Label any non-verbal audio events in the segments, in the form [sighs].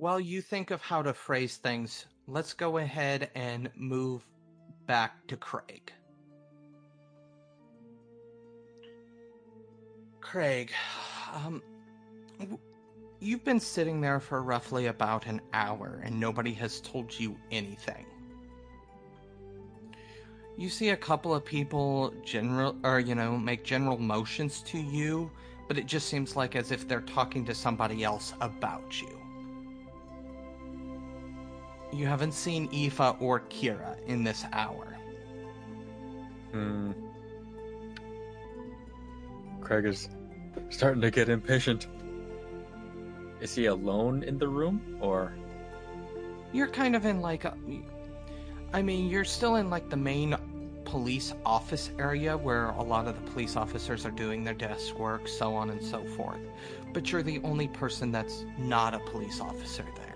While you think of how to phrase things, let's go ahead and move back to Craig. Craig, um, you've been sitting there for roughly about an hour and nobody has told you anything. You see a couple of people general or you know, make general motions to you, but it just seems like as if they're talking to somebody else about you. You haven't seen Aoife or Kira in this hour. Hmm. Craig is starting to get impatient. Is he alone in the room, or You're kind of in like a. I mean, you're still in like the main police office area where a lot of the police officers are doing their desk work, so on and so forth. But you're the only person that's not a police officer there.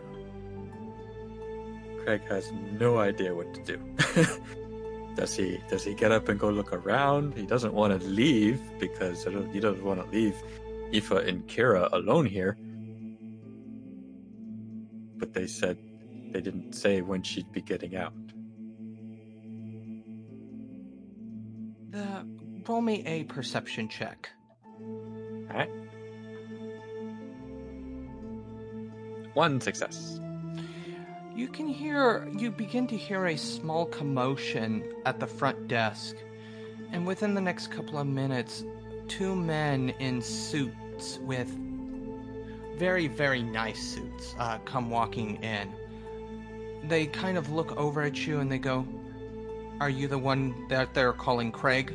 Craig has no idea what to do? [laughs] does he does he get up and go look around? He doesn't want to leave because he doesn't want to leave Aoife and Kira alone here. But they said they didn't say when she'd be getting out. Uh, roll me a perception check. Alright. One success. You can hear, you begin to hear a small commotion at the front desk, and within the next couple of minutes, two men in suits with very, very nice suits uh, come walking in. They kind of look over at you and they go, Are you the one that they're calling Craig?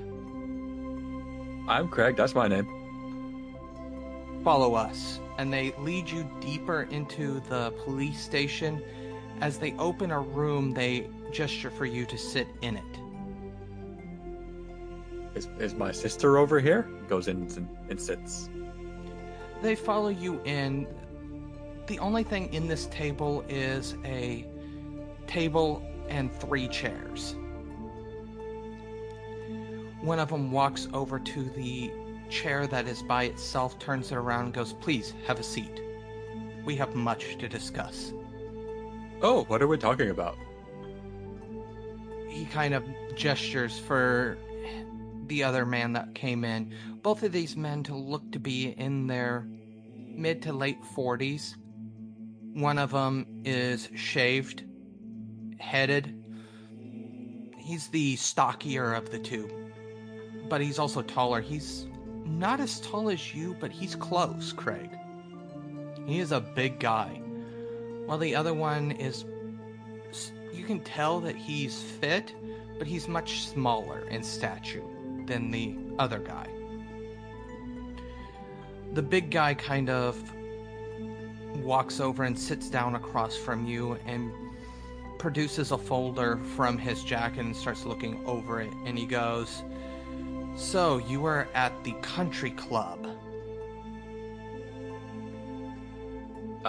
I'm Craig, that's my name. Follow us. And they lead you deeper into the police station. As they open a room, they gesture for you to sit in it. Is, is my sister over here? Goes in and, and sits. They follow you in. The only thing in this table is a table and three chairs. One of them walks over to the chair that is by itself, turns it around, and goes, Please have a seat. We have much to discuss. Oh, what are we talking about? He kind of gestures for the other man that came in. Both of these men to look to be in their mid to late 40s. One of them is shaved, headed. He's the stockier of the two, but he's also taller. He's not as tall as you, but he's close, Craig. He is a big guy. While the other one is. You can tell that he's fit, but he's much smaller in stature than the other guy. The big guy kind of walks over and sits down across from you and produces a folder from his jacket and starts looking over it. And he goes, So, you were at the country club.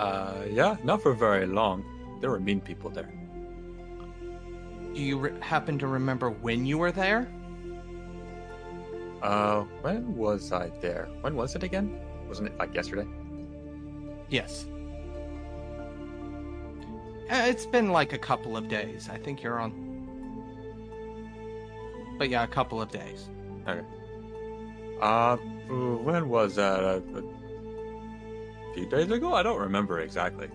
Uh, yeah, not for very long. There were mean people there. Do you re- happen to remember when you were there? Uh, when was I there? When was it again? Wasn't it like yesterday? Yes. Uh, It's been like a couple of days. I think you're on. But yeah, a couple of days. Okay. Uh, when was that? A few days ago? I don't remember exactly.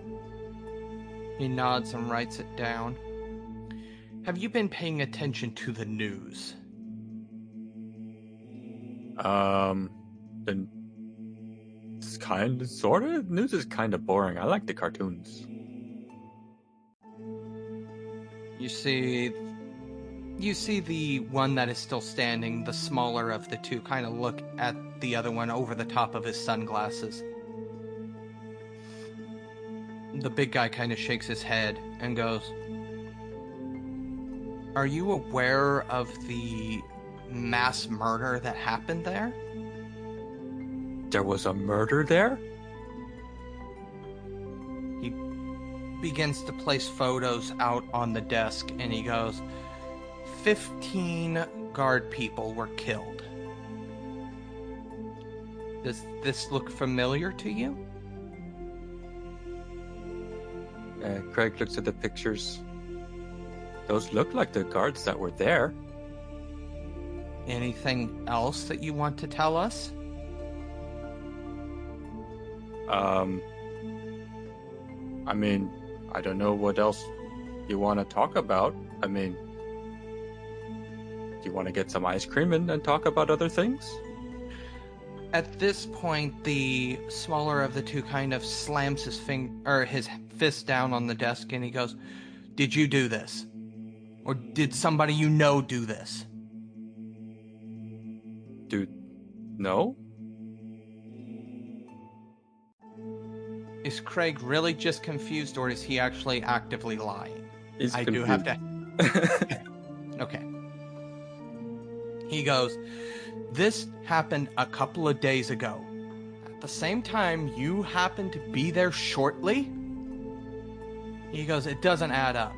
He nods and writes it down. Have you been paying attention to the news? Um, then it's kind of, sort of. News is kind of boring. I like the cartoons. You see you see the one that is still standing, the smaller of the two, kind of look at the other one over the top of his sunglasses. The big guy kind of shakes his head and goes, Are you aware of the mass murder that happened there? There was a murder there? He begins to place photos out on the desk and he goes, 15 guard people were killed. Does this look familiar to you? Uh, Craig looks at the pictures. Those look like the guards that were there. Anything else that you want to tell us? Um, I mean, I don't know what else you want to talk about. I mean, do you want to get some ice cream and, and talk about other things? At this point, the smaller of the two kind of slams his finger or his fist down on the desk, and he goes, "Did you do this, or did somebody you know do this?" Dude, no? Is Craig really just confused, or is he actually actively lying? He's I do have to. [laughs] Okay. He goes, This happened a couple of days ago. At the same time, you happened to be there shortly? He goes, It doesn't add up.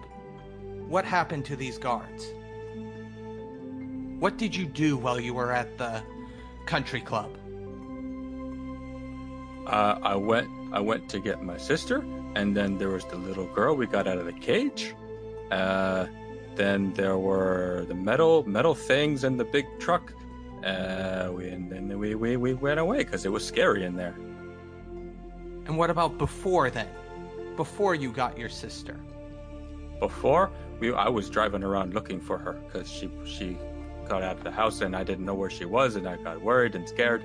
What happened to these guards? What did you do while you were at the country club? Uh, I went. I went to get my sister, and then there was the little girl we got out of the cage. Uh, then there were the metal metal things and the big truck. Uh, we, and then we, we, we went away because it was scary in there. And what about before then? Before you got your sister? Before we, I was driving around looking for her because she she got out of the house and I didn't know where she was, and I got worried and scared.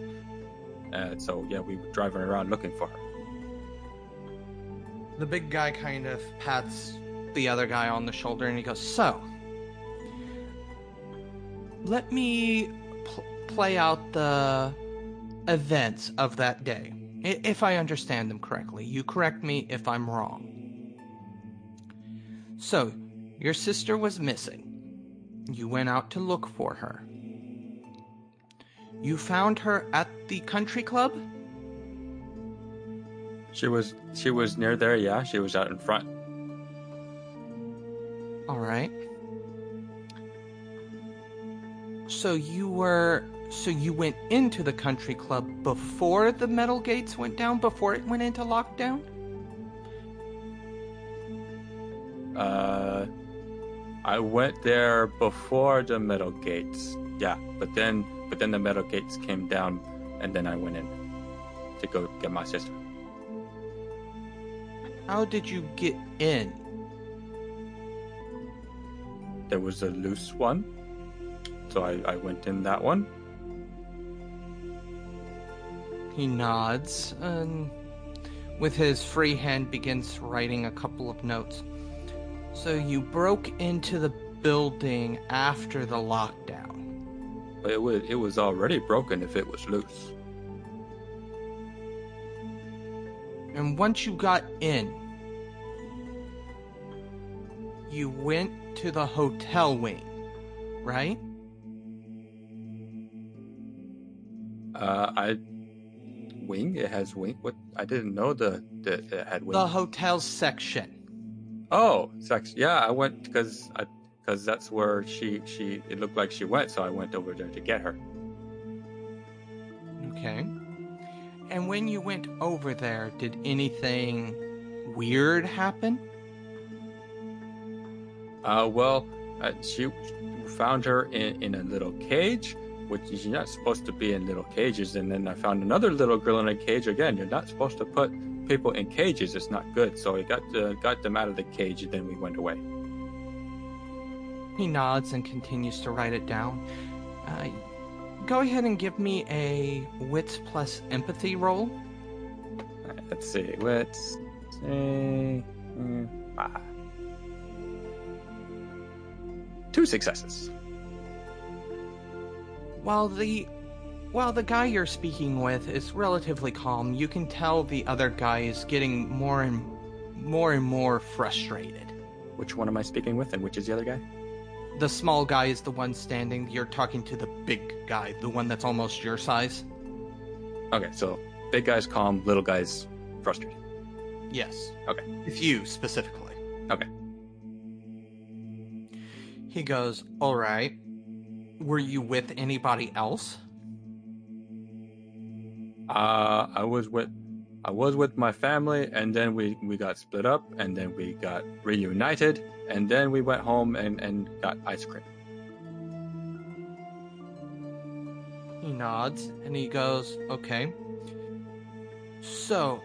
Uh, so yeah, we were driving around looking for her. The big guy kind of pats the other guy on the shoulder and he goes, So, let me pl- play out the events of that day, if I understand them correctly. You correct me if I'm wrong. So, your sister was missing. You went out to look for her. You found her at the country club? She was she was near there. Yeah, she was out in front. All right. So you were so you went into the country club before the metal gates went down before it went into lockdown? Uh, I went there before the metal gates. Yeah, but then but then the metal gates came down, and then I went in to go get my sister. How did you get in? There was a loose one, so I, I went in that one. He nods and with his free hand begins writing a couple of notes. So you broke into the building after the lockdown. It was it was already broken if it was loose. And once you got in, you went to the hotel wing, right? Uh, I wing. It has wing. What? I didn't know the the it had wing. The hotel section. Oh, sex. Yeah, I went because I because that's where she she it looked like she went, so I went over there to get her. Okay. And when you went over there, did anything weird happen? Uh, well, uh, she found her in, in a little cage, which is you're not supposed to be in little cages. And then I found another little girl in a cage again. You're not supposed to put people in cages. It's not good. So I got uh, got them out of the cage, and then we went away. He nods and continues to write it down. Uh, go ahead and give me a wits plus empathy roll. Right, let's see. Let's see. mm, ah. Two successes. While the while the guy you're speaking with is relatively calm, you can tell the other guy is getting more and more and more frustrated. Which one am I speaking with, and which is the other guy? The small guy is the one standing. You're talking to the big guy, the one that's almost your size. Okay, so big guy's calm, little guy's frustrated. Yes. Okay. With you specifically. Okay. He goes, All right. Were you with anybody else? Uh, I was with I was with my family, and then we we got split up, and then we got reunited, and then we went home and and got ice cream. He nods and he goes, Okay. So,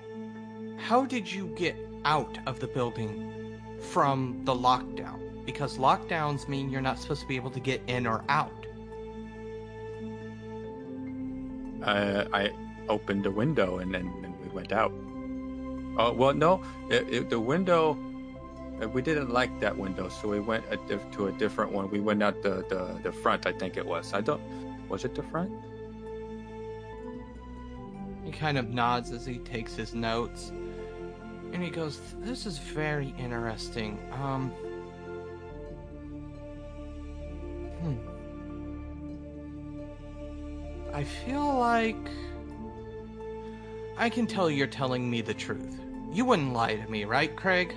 how did you get out of the building from the lockdown? Because lockdowns mean you're not supposed to be able to get in or out. Uh, I opened the window and then and we went out. Oh well, no, it, it, the window. uh, We didn't like that window, so we went a diff- to a different one. We went out the, the the front, I think it was. I don't. Was it the front? He kind of nods as he takes his notes. And he goes, This is very interesting. Um. I feel like. I can tell you're telling me the truth. You wouldn't lie to me, right, Craig?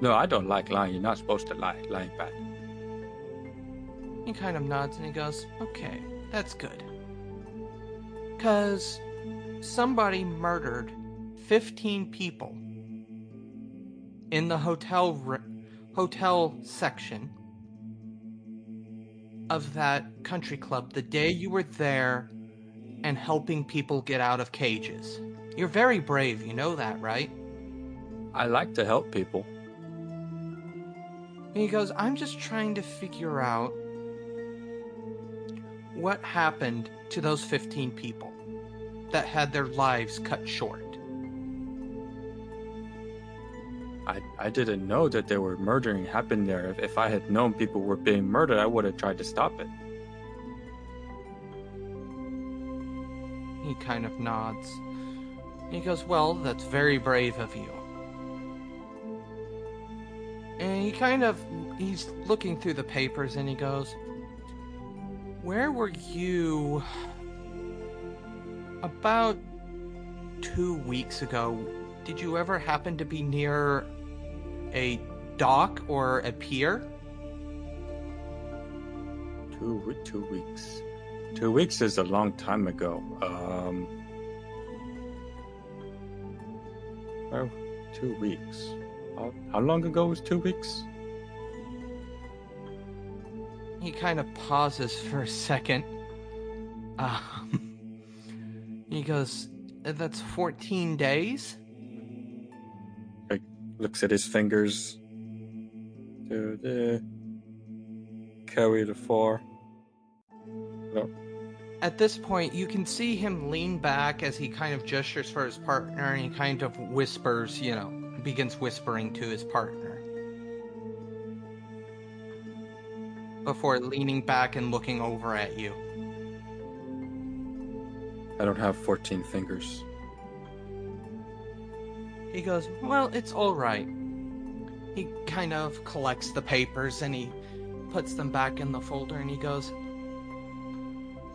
No, I don't like lying. You're not supposed to lie. Lying bad. He kind of nods and he goes, Okay, that's good. Because somebody murdered 15 people in the hotel r- hotel section of that country club the day you were there and helping people get out of cages. You're very brave, you know that, right? I like to help people. And he goes, I'm just trying to figure out what happened to those 15 people that had their lives cut short. I, I didn't know that there were murdering happened there. If, if I had known people were being murdered, I would have tried to stop it. He kind of nods. He goes, Well, that's very brave of you. And he kind of he's looking through the papers and he goes, Where were you about two weeks ago? Did you ever happen to be near a dock or a pier? Two two weeks. Two weeks is a long time ago. Um. Oh, two weeks. How, how long ago was two weeks? He kind of pauses for a second. Um, he goes, That's 14 days? Looks at his fingers. Two, the carry the four. No, At this point, you can see him lean back as he kind of gestures for his partner and he kind of whispers, you know, begins whispering to his partner. Before leaning back and looking over at you. I don't have fourteen fingers. He goes, Well, it's alright. He kind of collects the papers and he puts them back in the folder and he goes,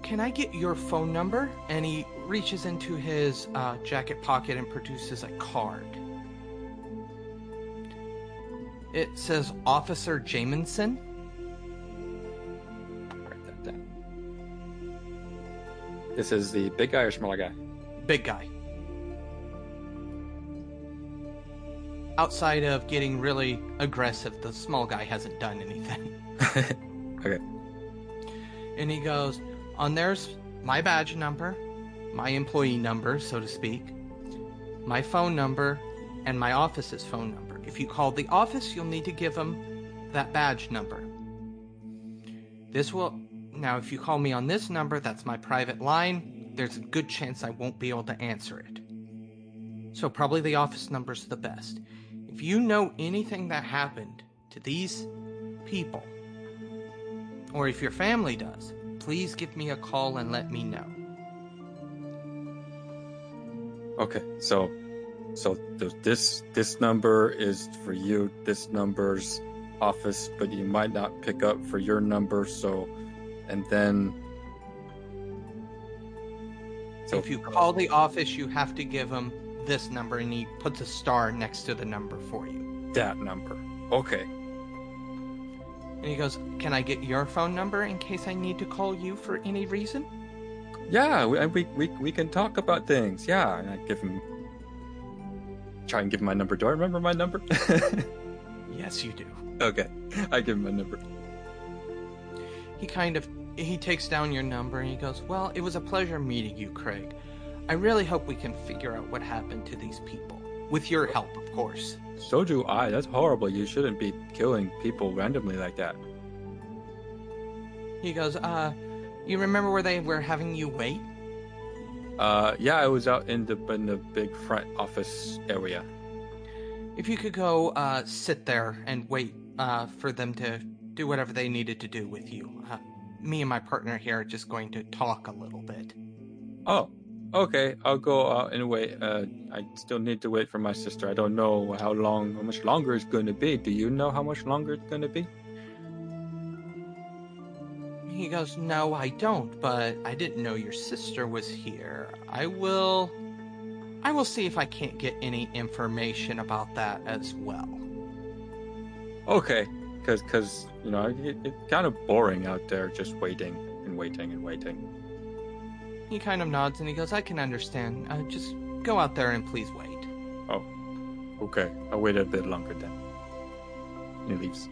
Can I get your phone number? And he reaches into his uh, jacket pocket and produces a card. It says Officer Jamison. Write that down. This is the big guy or smaller guy? Big guy. Outside of getting really aggressive, the small guy hasn't done anything. [laughs] okay. And he goes, On there's my badge number, my employee number, so to speak, my phone number, and my office's phone number. If you call the office, you'll need to give them that badge number. This will. Now, if you call me on this number, that's my private line, there's a good chance I won't be able to answer it. So, probably the office number's the best. If you know anything that happened to these people, or if your family does, please give me a call and let me know. Okay. So, so th- this this number is for you. This number's office, but you might not pick up for your number. So, and then. So if you call the office, you have to give them this number, and he puts a star next to the number for you. that number. Okay. And he goes, Can I get your phone number in case I need to call you for any reason? Yeah, we, we we we can talk about things. Yeah, and I give him try and give him my number. Do I remember my number? [laughs] Yes, you do. okay, I give him my number. He kind of he takes down your number and he goes, "Well, it was a pleasure meeting you, Craig. I really hope we can figure out what happened to these people with your help, of course." So do I. That's horrible. You shouldn't be killing people randomly like that. He goes, "Uh, you remember where they were having you wait?" Uh, yeah, I was out in the in the big front office area. If you could go uh, sit there and wait uh, for them to do whatever they needed to do with you. Uh, me and my partner here are just going to talk a little bit. Oh, okay. I'll go out and wait. Uh, I still need to wait for my sister. I don't know how long, how much longer it's going to be. Do you know how much longer it's going to be? He goes, No, I don't, but I didn't know your sister was here. I will. I will see if I can't get any information about that as well. Okay, because because you know it, it's kind of boring out there just waiting and waiting and waiting. He kind of nods and he goes, I can understand. Uh, just go out there and please wait. Oh, okay, I'll wait a bit longer then. He leaves.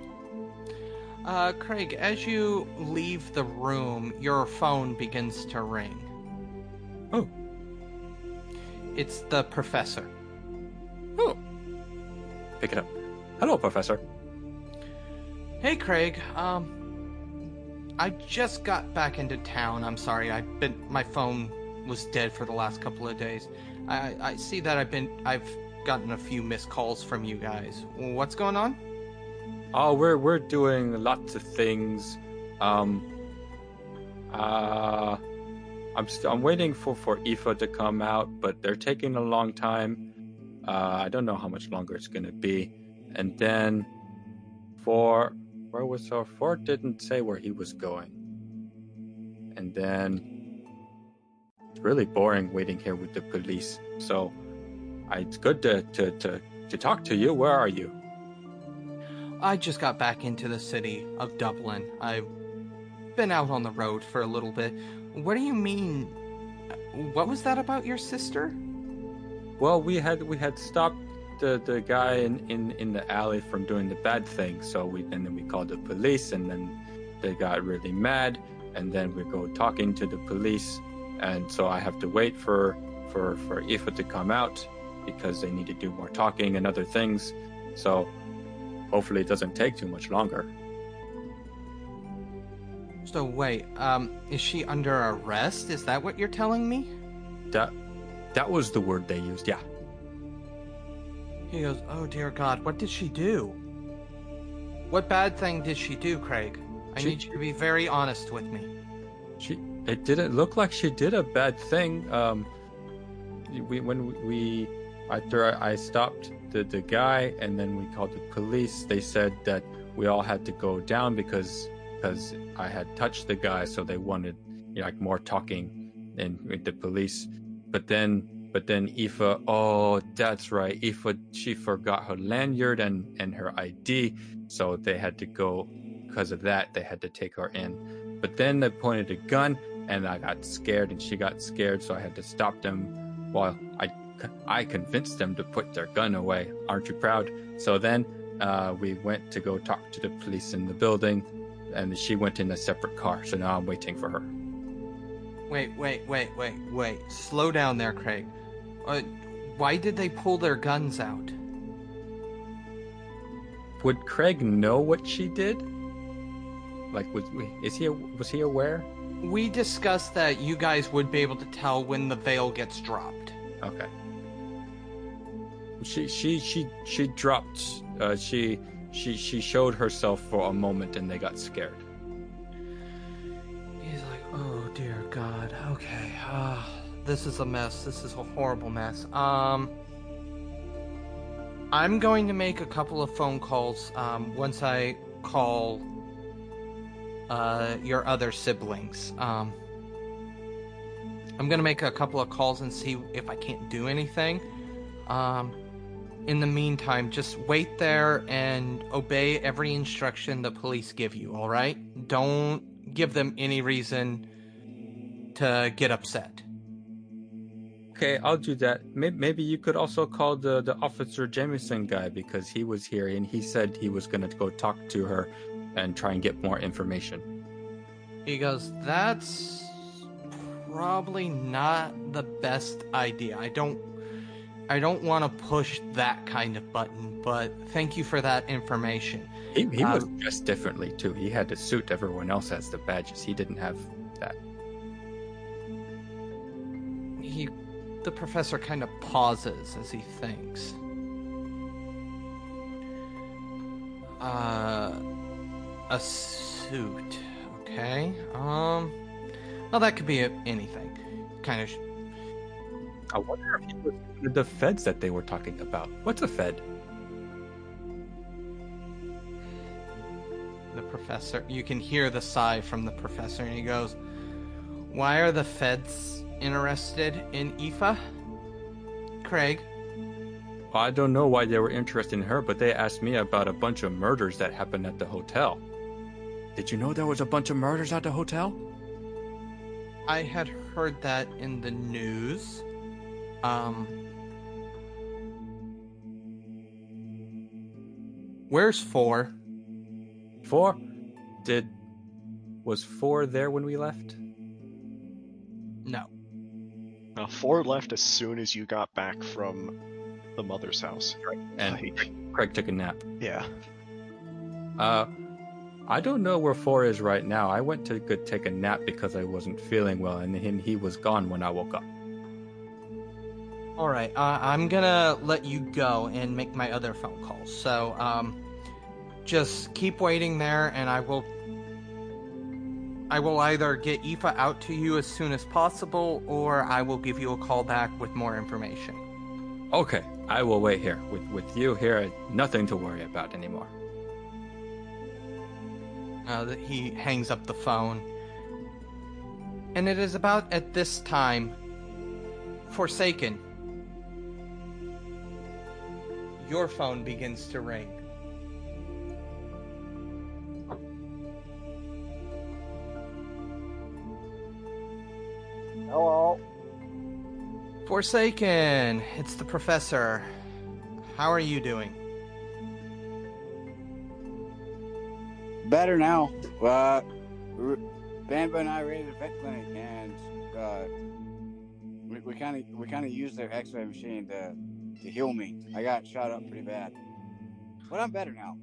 Uh, Craig, as you leave the room, your phone begins to ring. Oh. It's the professor. Oh. Pick it up. Hello, Professor. Hey, Craig. Um, I just got back into town. I'm sorry. I've been my phone was dead for the last couple of days. I I see that I've been I've gotten a few missed calls from you guys. What's going on? Oh, we're we're doing lots of things. Um. Uh, I'm st- I'm waiting for for Aoife to come out, but they're taking a long time. Uh, I don't know how much longer it's gonna be. And then for our Four didn't say where he was going. And then it's really boring waiting here with the police. So I, it's good to, to to to talk to you. Where are you? I just got back into the city of Dublin. I've been out on the road for a little bit. What do you mean? What was that about your sister? Well, we had we had stopped the, the guy in, in, in the alley from doing the bad thing. So we and then we called the police, and then they got really mad, and then we go talking to the police, and so I have to wait for for for Aoife to come out because they need to do more talking and other things. So hopefully it doesn't take too much longer. So wait, um, is she under arrest? Is that what you're telling me? That that was the word they used. Yeah. He goes, Oh dear God, what did she do? What bad thing did she do, Craig? I She- need you to be very honest with me. She it didn't look like she did a bad thing. Um, we when we after I stopped the the guy and then we called the police. They said that we all had to go down because because I had touched the guy, so they wanted you know, like more talking and with the police. But then but then Aoife, oh that's right, Aoife she forgot her lanyard and and her ID, so they had to go because of that. They had to take her in. But then they pointed a gun, and I got scared, and she got scared, so I had to stop them. while I, I convinced them to put their gun away. Aren't you proud? So then uh, we went to go talk to the police in the building, and she went in a separate car. So now I'm waiting for her. Wait, wait, wait, wait, wait. Slow down there, Craig. Uh, why did they pull their guns out? Would Craig know what she did? Like, was is he was he aware? We discussed that you guys would be able to tell when the veil gets dropped. Okay. She she she she dropped. Uh, she she she showed herself for a moment, and they got scared. He's like, oh dear God. Okay. Ah, this is a mess. This is a horrible mess. Um, I'm going to make a couple of phone calls. Um, once I call uh, your other siblings. Um, I'm gonna make a couple of calls and see if I can't do anything. Um, in the meantime, just wait there and obey every instruction the police give you. All right? Don't give them any reason to get upset. Okay, I'll do that. Maybe, maybe you could also call the, the Officer Jameson guy because he was here and he said he was going to go talk to her and try and get more information. He goes, That's probably not the best idea. I don't I don't want to push that kind of button, but thank you for that information. He, he was Um, dressed differently too. He had the suit. Everyone else has the badges. He didn't have that. He the professor kind of pauses as he thinks. Uh a suit. Okay. Um well that could be a- anything. Kind of I wonder if he was the feds that they were talking about. What's a fed? the professor you can hear the sigh from the professor and he goes why are the feds interested in Aoife craig I don't know why they were interested in her, but they asked me about a bunch of murders that happened at the hotel. Did you know there was a bunch of murders at the hotel? i had heard that in the news um where's four Four? Did was four there when we left? no Uh, four left as soon as you got back from the mother's house. And Like, Craig took a nap. yeah. Uh, I don't know where four is right now. I went to go take a nap because I wasn't feeling well, and he, he was gone when I woke up. All right, uh, I'm gonna let you go and make my other phone calls. So, um, just keep waiting there, and I will. I will either get Aoife out to you as soon as possible, or I will give you a call back with more information. Okay, I will wait here. With with you here, nothing to worry about anymore. Uh, he hangs up the phone, and it is about at this time. Forsaken. Your phone begins to ring. Hello. Forsaken, it's the professor. How are you doing? Better now. Uh, R- Banba and I raided a vet clinic, and uh, we- we kind of we kind of used their X-ray machine to to heal me. I got shot up pretty bad, but I'm better now.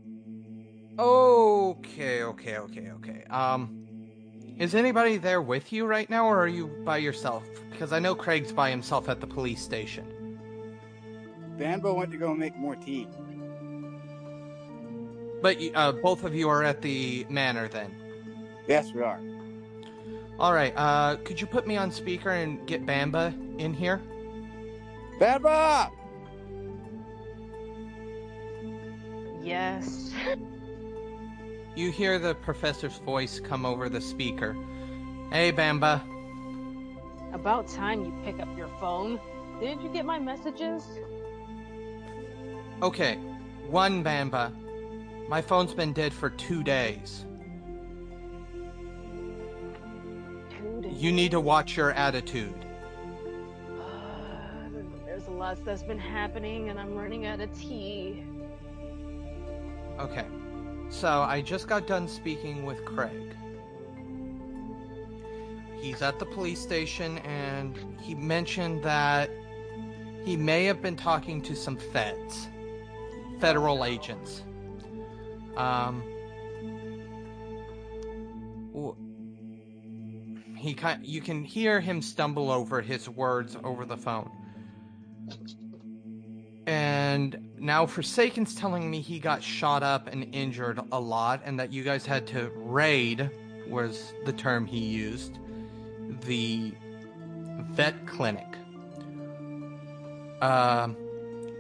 Okay, okay, okay, okay. Um, is anybody there with you right now, or are you by yourself? Because I know Craig's by himself at the police station. Banba went to go make more tea. But uh, both of you are at the manor then. Yes, we are. All right. Uh, could you put me on speaker and get Banba in here? Banba! Yes. [laughs] You hear the professor's voice come over the speaker. Hey, Banba. About time you pick up your phone. Didn't you get my messages? Okay, one Banba. My phone's been dead for two days. Two days. You need to watch your attitude. [sighs] There's a lot that's been happening, and I'm running out of tea. Okay. So I just got done speaking with Craig. He's at the police station and he mentioned that he may have been talking to some feds, federal agents. Um, he kind you can hear him stumble over his words over the phone. And now Forsaken's telling me he got shot up and injured a lot, and that you guys had to raid, was the term he used, the vet clinic. Um,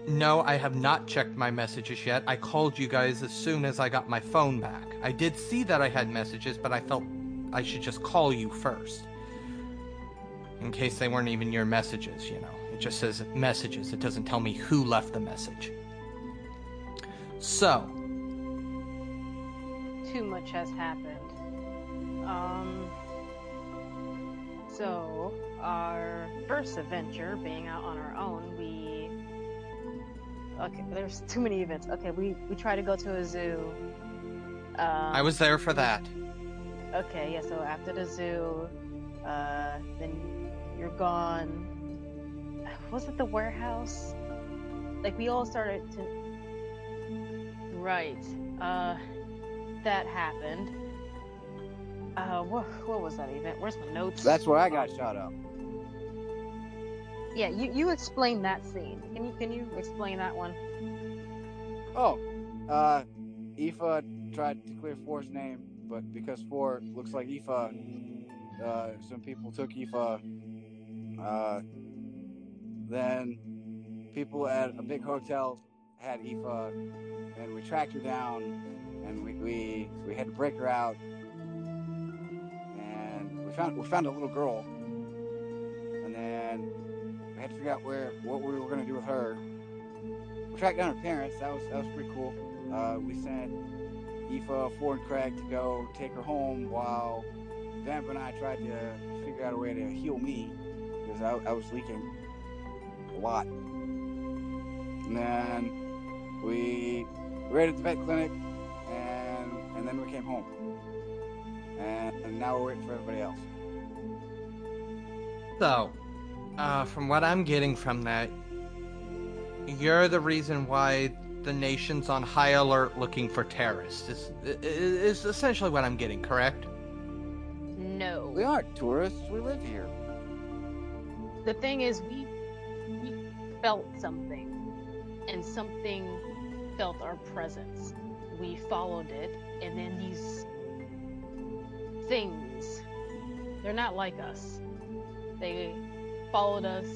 no, I have not checked my messages yet. I called you guys as soon as I got my phone back. I did see that I had messages, but I felt I should just call you first. In case they weren't even your messages, you know. It just says messages, it doesn't tell me who left the message. So, Too much has happened. Um. So, our first adventure, being out on our own, we. Okay, there's too many events. Okay, we we try to go to a zoo. Um, I was there for that. Okay, yeah. So after the zoo, uh, then you're gone. Was it the warehouse? Like we all started to. Right. Uh, that happened. Uh, what what was that event? Where's my notes? That's where I got shot up. Yeah, you you explain that scene. Can you can you explain that one? Oh, uh, Aoife tried to clear Four's name, but because Four looks like Aoife, uh, some people took Aoife. Uh, then people at a big hotel had Aoife, and we tracked her down, and we we, we had to break her out, and we found we found a little girl, and then we had to figure out where what we were gonna do with her. We tracked down her parents. That was that was pretty cool. Uh, we sent Aoife, Four, and Craig to go take her home while Vamp and I tried to figure out a way to heal me because I, I was leaking a lot. And then we raided the vet clinic, and and then we came home. And, and now we're waiting for everybody else. So, uh, from what I'm getting from that, you're the reason why the nation's on high alert looking for terrorists. Is, is essentially what I'm getting, correct? No. We aren't tourists. We live here. The thing is, we we felt something, and something felt our presence. We followed it, and then these things, they're not like us. They followed us,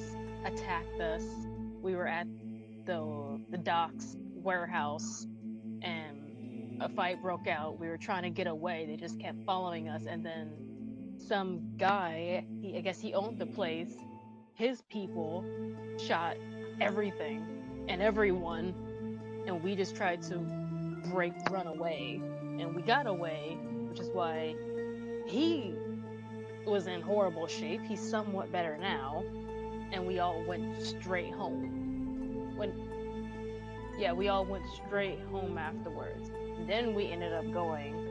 attacked us. We were at the the docks warehouse, and a fight broke out. We were trying to get away. They just kept following us, and then some guy, he, I guess he owned the place. His people shot everything and everyone, and we just tried to break, run away, and we got away, which is why he was in horrible shape. He's somewhat better now, and we all went straight home. When, yeah, we all went straight home afterwards. Then we ended up going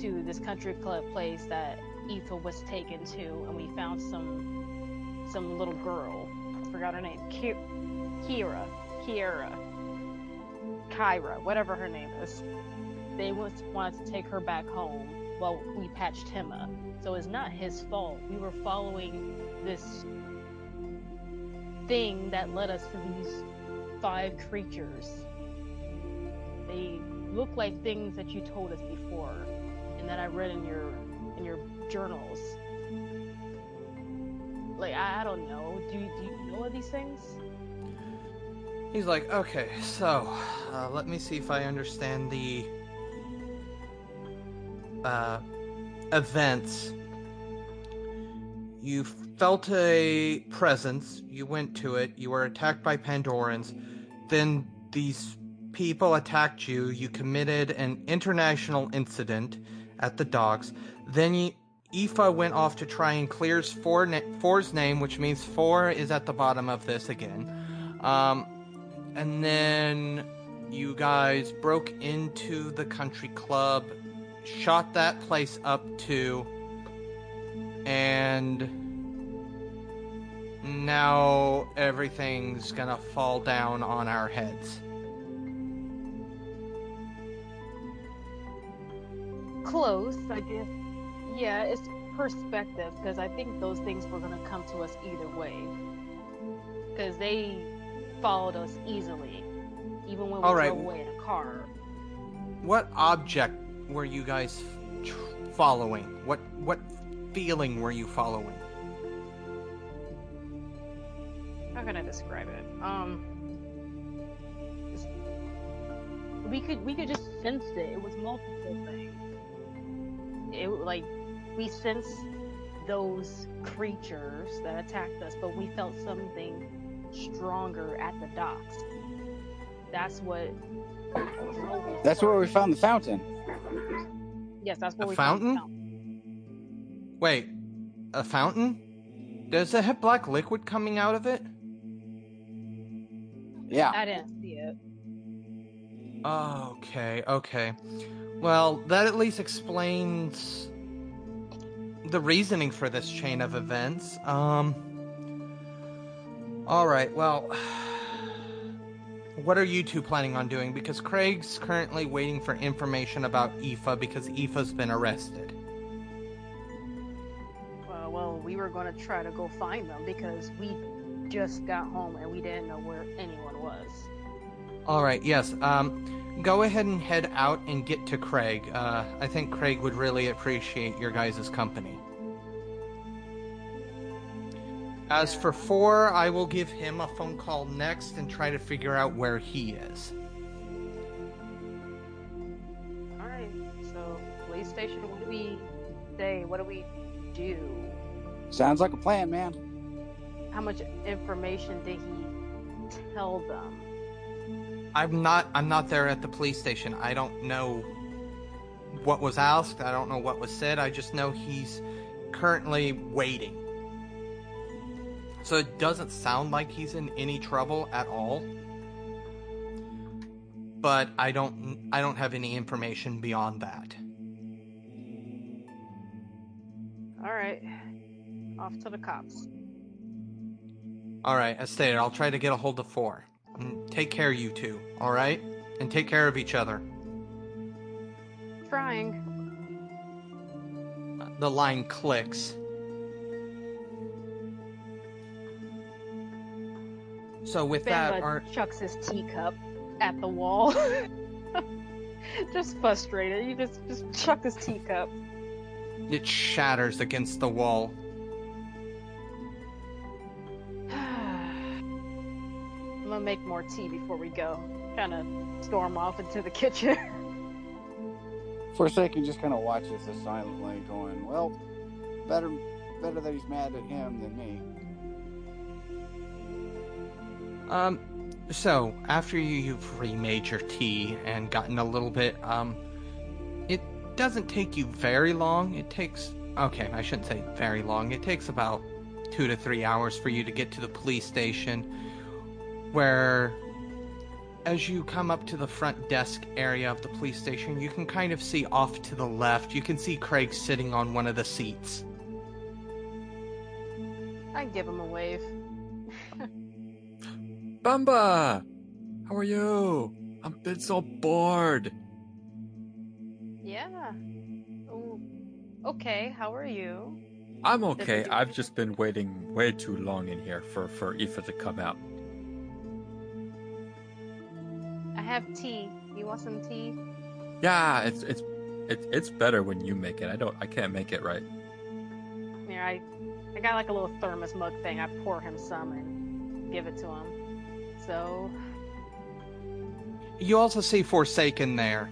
to this country club place that Aoife was taken to, and we found some some little girl. I forgot her name. Ki- Kira, Kiera, Kyra, whatever her name is. They was, wanted to take her back home. Well, we patched him up, so it's not his fault. We were following this thing that led us to these five creatures. They look like things that you told us before, and that I read in your in your journals. Like I, I don't know. Do do you know of these things? He's like, okay, so uh, let me see if I understand the uh, events. You felt a presence, you went to it, you were attacked by Pandorans, then these people attacked you, you committed an international incident at the docks, then you, Aoife went off to try and clear Four's name, which means Four is at the bottom of this again. Um, and then you guys broke into the country club, shot that place up too, and now everything's gonna fall down on our heads. Close, I guess. Yeah, it's perspective because I think those things were gonna come to us either way. Because they followed us easily, even when we All right. drove away in a car. What object were you guys tr- following? What what feeling were you following? How can I describe it? Um, it's- we could we could just sense it. It was multiple things. It like we sensed those creatures that attacked us, but we felt something stronger at the docks. That's what. That's where we found the fountain. Yes, that's where A we found the fountain? Wait, a fountain? Does it have black liquid coming out of it? Yeah. I didn't see it. Okay, okay. Well, that at least explains the reasoning for this chain of events. Um. Alright, well. What are you two planning on doing? Because Craig's currently waiting for information about Aoife because Aoife's been arrested. Uh, well, we were going to try to go find them because we just got home and we didn't know where anyone was. Alright, yes. Um, go ahead and head out and get to Craig. Uh, I think Craig would really appreciate your guys' company. As for four, I will give him a phone call next and try to figure out where he is. All right. So, police station. What do we say? What do we do? Sounds like a plan, man. How much information did he tell them? I'm not I'm not there at the police station. I don't know what was asked. I don't know what was said. I just know he's currently waiting. So it doesn't sound like he's in any trouble at all. But I don't I don't have any information beyond that. All right. Off to the cops. All right, as stated, I'll try to get a hold of 4. Take care you two, all right? And take care of each other. Trying. The line clicks. So with that, Banba our chucks his teacup at the wall. [laughs] just frustrated. He just just chucked his teacup. it shatters against the wall. [sighs] I'm gonna make more tea before we go. Kind of storm off into the kitchen. [laughs] Forsaken, just kind of watches this silently, going, "Well, better, better that he's mad at him than me." Um, so after you've remade your tea and gotten a little bit, um, it doesn't take you very long. It takes, okay, I shouldn't say very long. It takes about two to three hours for you to get to the police station, where, as you come up to the front desk area of the police station, you can kind of see off to the left. You can see Craig sitting on one of the seats. I give him a wave. Banba! How are you? I've been so bored. Yeah. Oh, okay. How are you? I'm okay. I've just been waiting way too long in here for, for Aoife to come out. I have tea. You want some tea? Yeah, it's it's it's it's better when you make it. I don't I can't make it right. Here, I, I got like a little thermos mug thing. I pour him some and give it to him. So, You also see Forsaken there.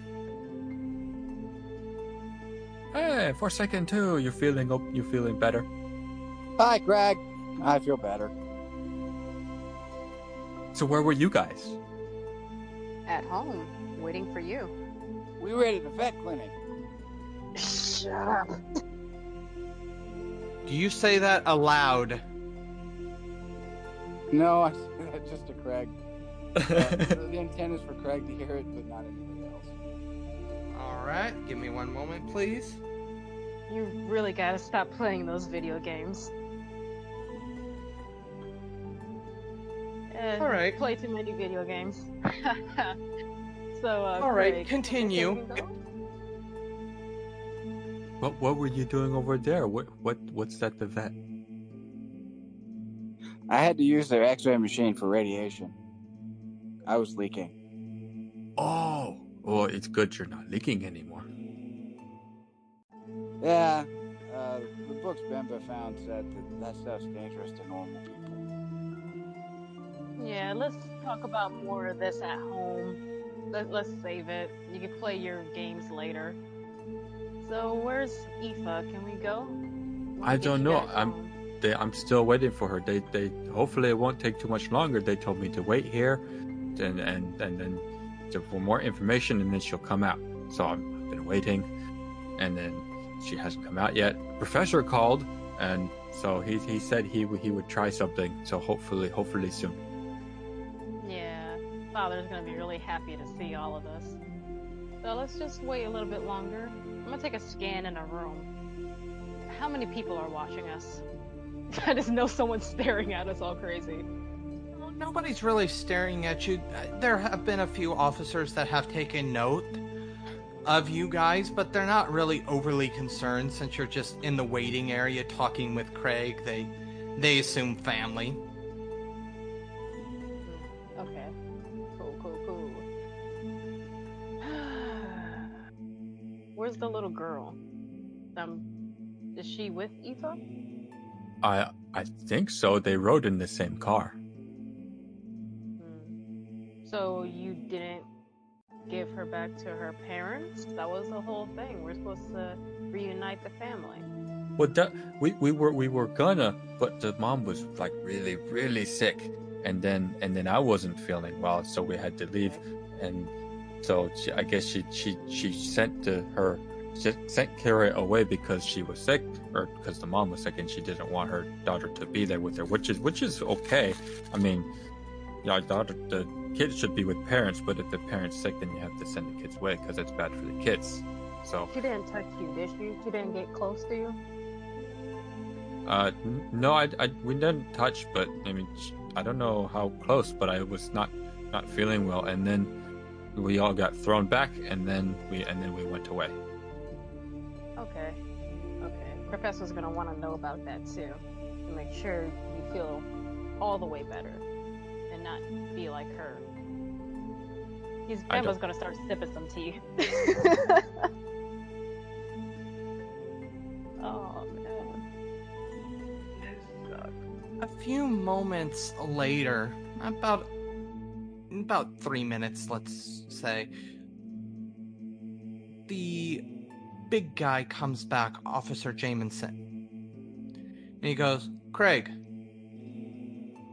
Hey, for a second too, you're feeling up. you're feeling better. Hi, Craig. I feel better. So where were you guys? at home, waiting for you. We were at a vet clinic. Shut up. Do you say that aloud? No, I said that [laughs] just to Craig. Uh, the intent is for Craig to hear it, but not anybody else. All right, give me one moment, please. You really gotta stop playing those video games. Uh, All right. Play too many video games. [laughs] so, uh, All right, Craig, continue. you can go? What what were you doing over there? What what what's that the vet? I had to use their X-ray machine for radiation. I was leaking. Oh, well, it's good you're not leaking anymore. Yeah, uh, the books Banba found said that that stuff's dangerous to normal people. Yeah, let's talk about more of this at home. Let, let's save it. You can play your games later. So, where's Aoife? Can we go? When I don't know. I'm- home? They, I'm still waiting for her. They they hopefully it won't take too much longer. They told me to wait here, and and and then for more information, and then she'll come out. So I've been waiting, and then she hasn't come out yet. Professor called and so he he said he he would try something. So hopefully hopefully soon. Yeah, Father's gonna be really happy to see all of us. So let's just wait a little bit longer. I'm gonna take a scan in a room. How many people are watching us? [laughs] I just know someone's staring at us all crazy. Nobody's really staring at you. Uh, There have been a few officers that have taken note of you guys, but they're not really overly concerned since you're just in the waiting area talking with Craig. They they assume family. Okay. Cool, cool, cool. [sighs] Where's the little girl? Um, is she with Aoife? I I think so. They rode in the same car. Hmm. So you didn't give her back to her parents? That was the whole thing. We're supposed to reunite the family. Well, that, we we were we were gonna, but the mom was like really really sick, and then and then I wasn't feeling well, so we had to leave, and so she, I guess she she she sent to her sent Kara away because she was sick, or because the mom was sick, and she didn't want her daughter to be there with her, which is which is okay. I mean, yeah, daughter the kids should be with parents, but if the parents sick, then you have to send the kids away because it's bad for the kids. So She didn't touch you, did she? She didn't get close to you? Uh, no, I, I, we didn't touch, but I mean, I don't know how close, but I was not, not feeling well, and then we all got thrown back, and then we, and then we went away. Okay. Okay. Professor's gonna want to know about that too. To make sure you feel all the way better and not be like her. He's I don't- gonna start sipping some tea. [laughs] [laughs] oh man. A few moments later, about about three minutes, let's say, the big guy comes back, Officer Jamison, and he goes, "Craig."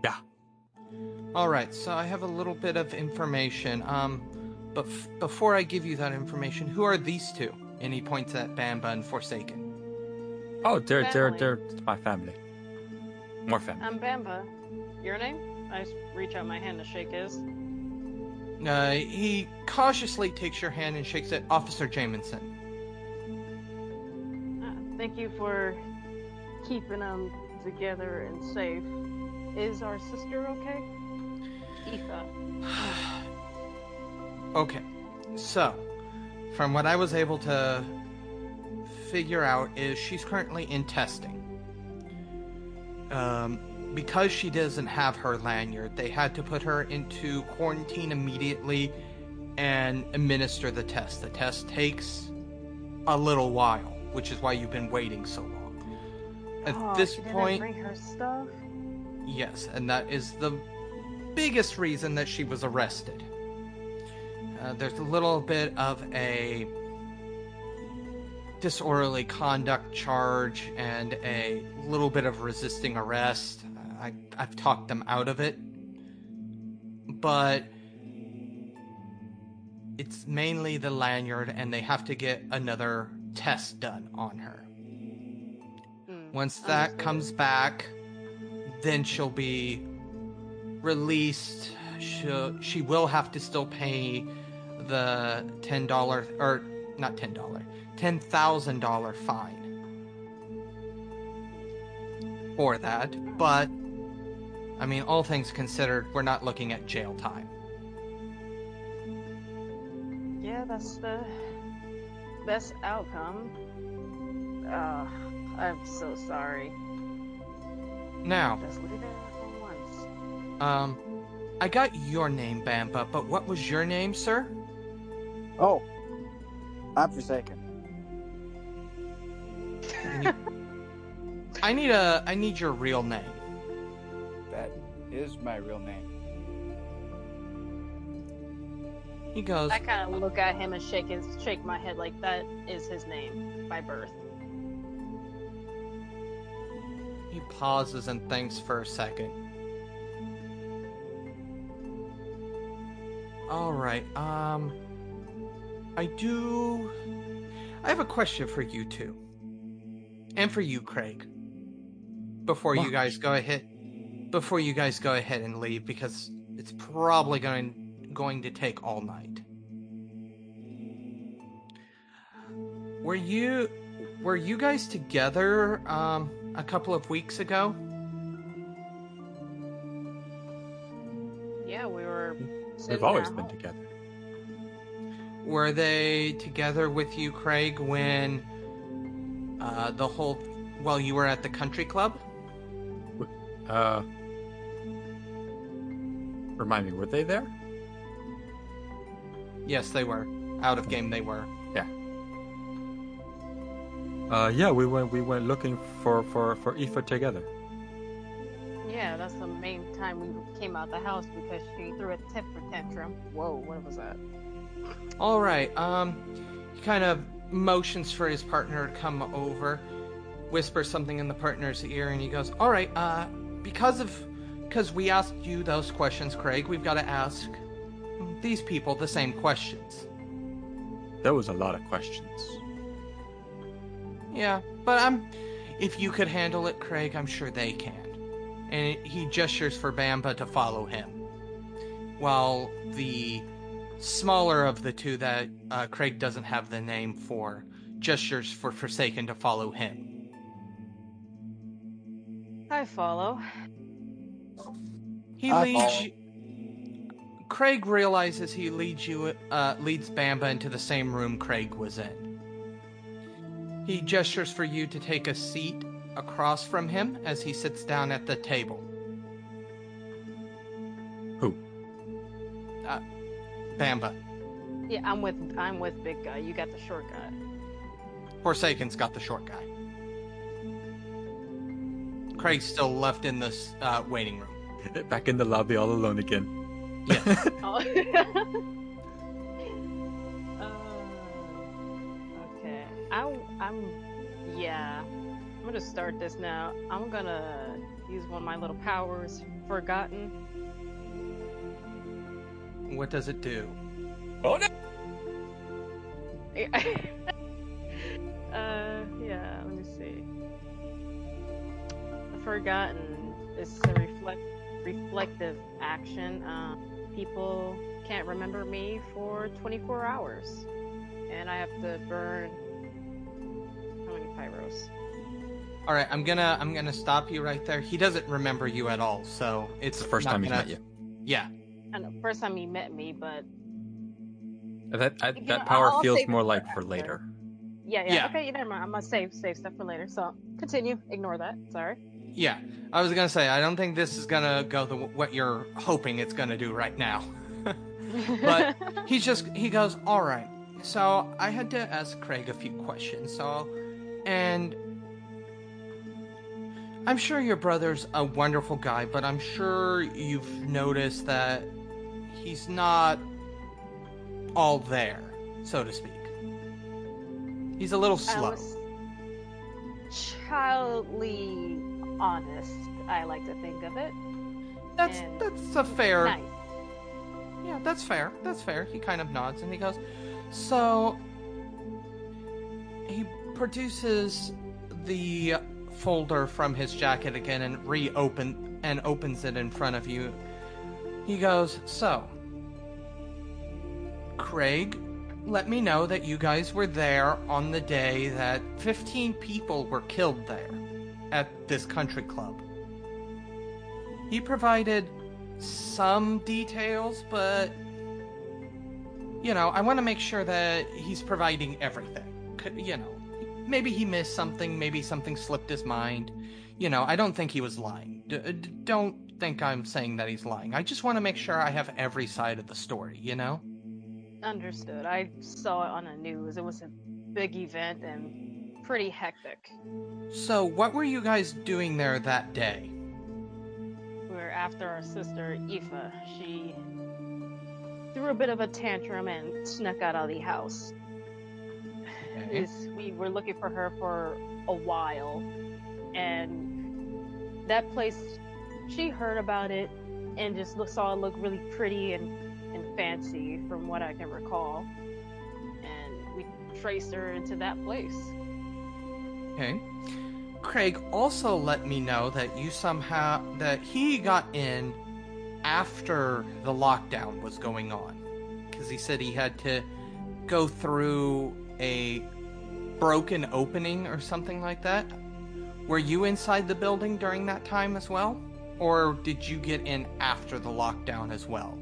Yeah. All right. So I have a little bit of information. Um, but f- before I give you that information, who are these two? And he points at Banba and Forsaken. Oh, they're, they're, Family. they're my family. More family. I'm Banba. Your name? I s- reach out my hand to shake his. Uh, he cautiously takes your hand and shakes it. Officer Jamison. Thank you for keeping them together and safe. Is our sister okay? Aoife. [sighs] okay, so from what I was able to figure out is she's currently in testing. Um, because she doesn't have her lanyard, they had to put her into quarantine immediately and administer the test. The test takes a little while, which is why you've been waiting so long. At Oh, this point, bring her stuff. Yes, and that is the biggest reason that she was arrested. Uh, there's a little bit of a disorderly conduct charge and a little bit of resisting arrest. I, I've talked them out of it. But it's mainly the lanyard, and they have to get another test done on her. Hmm, Once that understood. comes back, then she'll be released. She'll, she will have to still pay the ten dollar or not ten dollar, ten thousand dollar fine for that. But I mean, all things considered, we're not looking at jail time. Yeah, that's the best outcome. Uh, I'm so sorry. Now, Just leave it at once. um, I got your name, Banba, but what was your name, sir? Oh, I'm Forsaken. I need a, I need your real name. That is my real name. He goes, I kind of look at him and shake his shake my head like that is his name by birth. He pauses and thinks for a second. All right. Um I do I have a question for you two. And for you, Craig. before you guys go ahead before you guys go ahead and leave because it's probably going going to take all night. Were you were you guys together um a couple of weeks ago? Yeah, we were. sitting We've always been home. together. Were they together with you, Craig, when uh the whole while you were at the country club? Uh, remind me, were they there? Yes, they were. Out of game they were. Yeah. Uh, yeah, we went we went looking for for for Aoife together. Yeah, that's the main time we came out the house because she threw a temper tantrum. Whoa, what was that? All right. Um, he kind of motions for his partner to come over, whispers something in the partner's ear, and he goes, "All right. Uh, because of, because we asked you those questions, Craig, we've got to ask these people the same questions." There was a lot of questions. Yeah, but I'm. If you could handle it, Craig, I'm sure they can. And he gestures for Banba to follow him, while the smaller of the two that uh, Craig doesn't have the name for gestures for Forsaken to follow him. I follow. He I leads. follow. You, Craig realizes he leads you, uh, leads Banba into the same room Craig was in. He gestures for you to take a seat across from him as he sits down at the table. Who? Uh, Banba. Yeah, I'm with I'm with big guy. You got the short guy. Forsaken's got the short guy. Craig's still left in this uh, waiting room. Back in the lobby all alone again. [laughs] Oh. [laughs] uh, okay. I I'm yeah. I'm gonna start this now. I'm gonna use one of my little powers, forgotten. What does it do? Oh no! [laughs] uh, yeah. Let me see. Forgotten is a reflect reflective action. Um, people can't remember me for 24 hours, and I have to burn how many pyros? All right, I'm gonna I'm gonna stop you right there. He doesn't remember you at all, so it's It's the first time he's gonna- met you. Yeah, And the first time he met me, but That I, You know, that power I'll feels more like for after. later. yeah, yeah. Yeah. Okay, never mind. I'm gonna save save stuff for later. So continue. Ignore that. Sorry. Yeah. I was gonna say I don't think this is gonna go the what you're hoping it's gonna do right now. [laughs] But- He's just he goes, all right. So I had to ask Craig a few questions. So, and I'm sure your brother's a wonderful guy, but I'm sure you've noticed that he's not all there, so to speak. He's a little slow. childly honest. I like to think of it. That's and that's a fair. Nice. Yeah, that's fair. That's fair. He kind of nods and he goes, So he produces the folder from his jacket again and reopen and opens it in front of you. He goes, So Craig, let me know that you guys were there on the day that 15 people were killed there at this country club. He provided some details, but you know, I want to make sure that he's providing everything. You know, maybe he missed something, maybe something slipped his mind. You know, I don't think he was lying. D- don't think I'm saying that he's lying. I just want to make sure I have every side of the story, you know? Understood. I saw it on the news. It was a big event and pretty hectic. So, what were you guys doing there that day? We were after our sister Aoife. She threw a bit of a tantrum and snuck out of the house. Okay. We were looking for her for a while, and that place, she heard about it and just saw it look really pretty and, and fancy from what I can recall, and we traced her into that place. Okay. Craig also let me know that you somehow that he got in after the lockdown was going on because he said he had to go through a broken opening or something like that. Were you inside the building during that time as well? Or did you get in after the lockdown as well?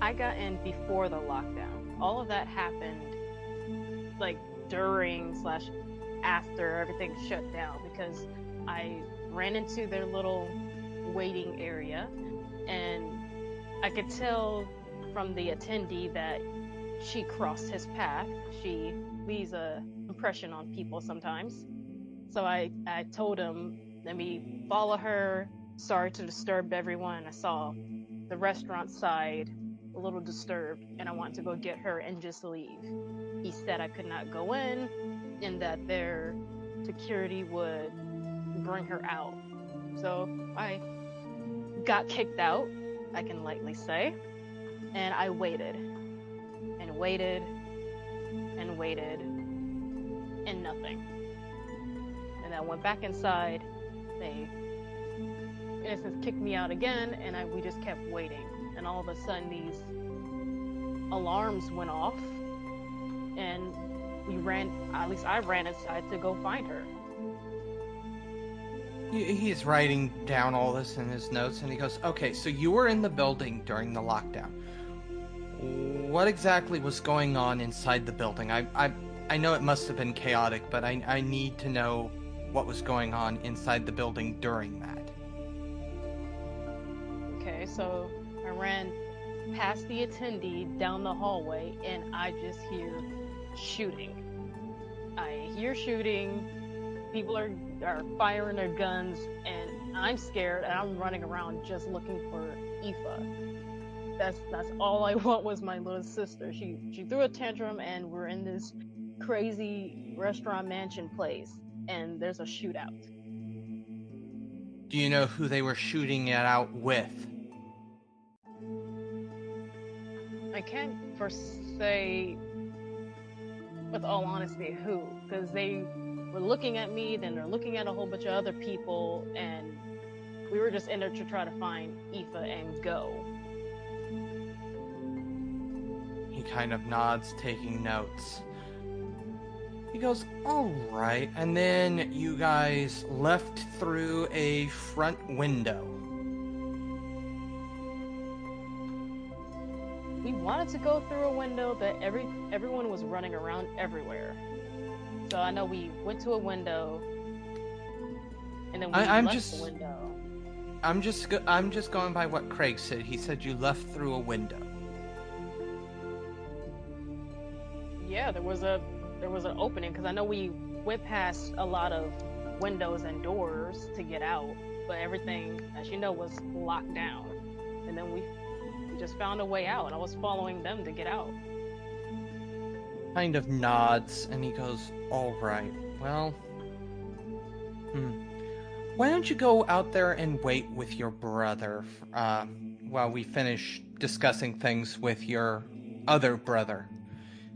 I got in before the lockdown. All of that happened like during slash after everything shut down because I ran into their little waiting area and I could tell from the attendee that she crossed his path. She leaves a impression on people sometimes. So I, I told him, let me follow her. Sorry to disturb everyone. I saw the restaurant side a little disturbed and I want to go get her and just leave. He said I could not go in and that their security would bring her out. So I got kicked out, I can lightly say, and I waited and waited and waited and nothing. And I went back inside. They, in essence, kicked me out again, and I, we just kept waiting. And all of a sudden, these alarms went off, and we ran. At least I ran inside to go find her. He's writing down all this in his notes and he goes, Okay, so you were in the building during the lockdown. What exactly was going on inside the building? I, I, I know it must have been chaotic, but I, I need to know what was going on inside the building during that. Okay, so I ran past the attendee down the hallway, and I just hear shooting. I hear shooting. People are are firing their guns, and I'm scared, and I'm running around just looking for Aoife. That's that's all I [laughs] want was my little sister. She she threw a tantrum, and we're in this crazy restaurant mansion place, and there's a shootout. Do you know who they were shooting it out with? I can't for say, with all honesty, who, because they were looking at me, then they're looking at a whole bunch of other people, and we were just in there to try to find Aoife and go. He kind of nods, taking notes. He goes, Alright. And then you guys left through a front window. Wanted to go through a window, but every everyone was running around everywhere. So I know we went to a window, and then we I- I'm left just- the window. I'm just go- I'm just going by what Craig said. He said you left through a window. Yeah, there was a there was an opening because I know we went past a lot of windows and doors to get out, but everything, as you know, was locked down. And then we just found a way out, and I was following them to get out. Kind of nods and he goes, Alright. Well Hmm. Why don't you go out there and wait with your brother uh, while we finish discussing things with your other brother?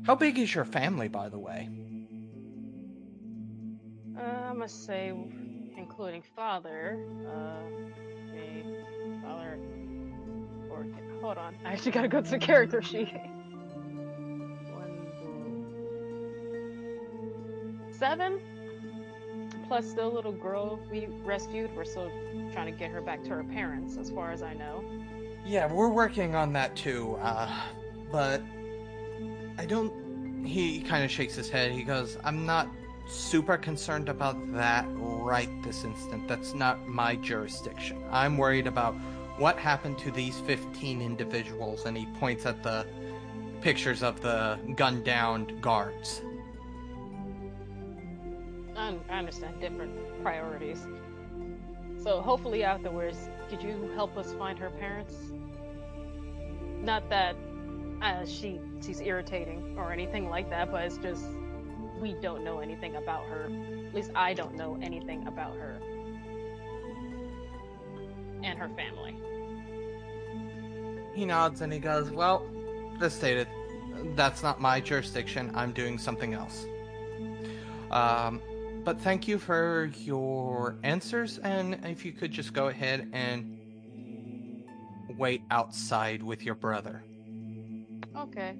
How big is your family, by the way? Uh, I must say, including father, uh, father, or hold on, I actually gotta go to the character sheet. Seven? plus the little girl we rescued. We're still trying to get her back to her parents, as far as I know. Yeah, we're working on that too. Uh, but I don't. He kind of shakes his head. He goes, "I'm not super concerned about that right this instant. That's not my jurisdiction. I'm worried about what happened to these 15 individuals." And he points at the pictures of the gunned down guards. I, understand different priorities. So hopefully afterwards, could you help us find her parents? Not that uh, she she's irritating or anything like that, but it's just we don't know anything about her. At least I don't know anything about her and her family. He nods and he goes, Well, as stated, that's not my jurisdiction. I'm doing something else. Um, but thank you for your answers, and if you could just go ahead and wait outside with your brother. Okay.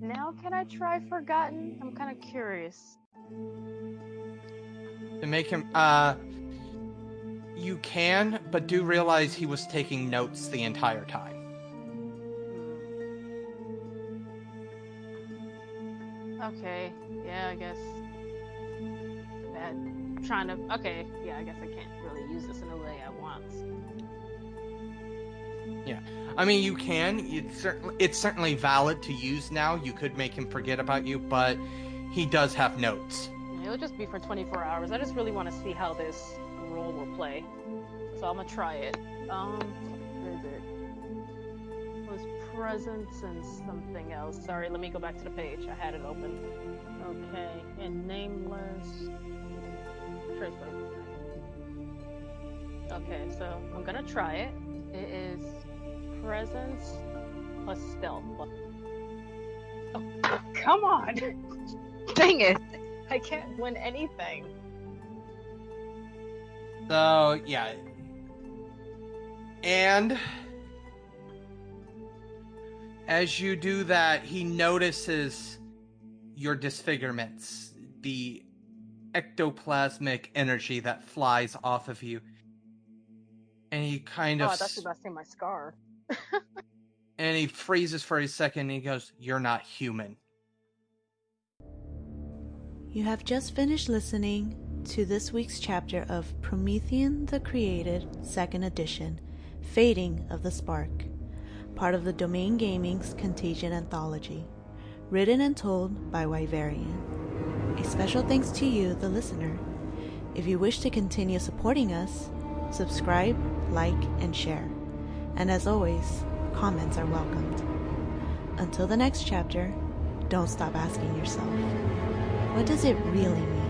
Now can I try Forgotten? I'm kind of curious. To make him, uh, you can, but do realize he was taking notes the entire time. Okay. Yeah, I guess. Bad. Trying to. Okay. Yeah, I guess I can't really use this in a way I want. Yeah, I mean, you can. It's certainly it's certainly valid to use now. You could make him forget about you, but he does have notes. It'll just be for 24 hours. I just really want to see how this role will play. So I'm gonna try it. Um, where is it? It was presence and something else. Sorry, let me go back to the page. I had it open. Okay, and nameless. Transfer. Okay, so I'm gonna try it. It is presence plus stealth. Oh, [laughs] come on! Dang it! I can't win anything. So yeah, and as you do that, he notices your disfigurements, the ectoplasmic energy that flies off of you, and he kind Oh, of I thought you were about to my scar. [laughs] and he freezes for a second. and he goes, "You're not human." You have just finished listening to this week's chapter of Promethean the Created, 2nd Edition Fading of the Spark, part of the Domain Gaming's Contagion Anthology, written and told by Wyverian. A special thanks to you, the listener. If you wish to continue supporting us, subscribe, like, and share. And as always, comments are welcomed. Until the next chapter, don't stop asking yourself. What does it really mean?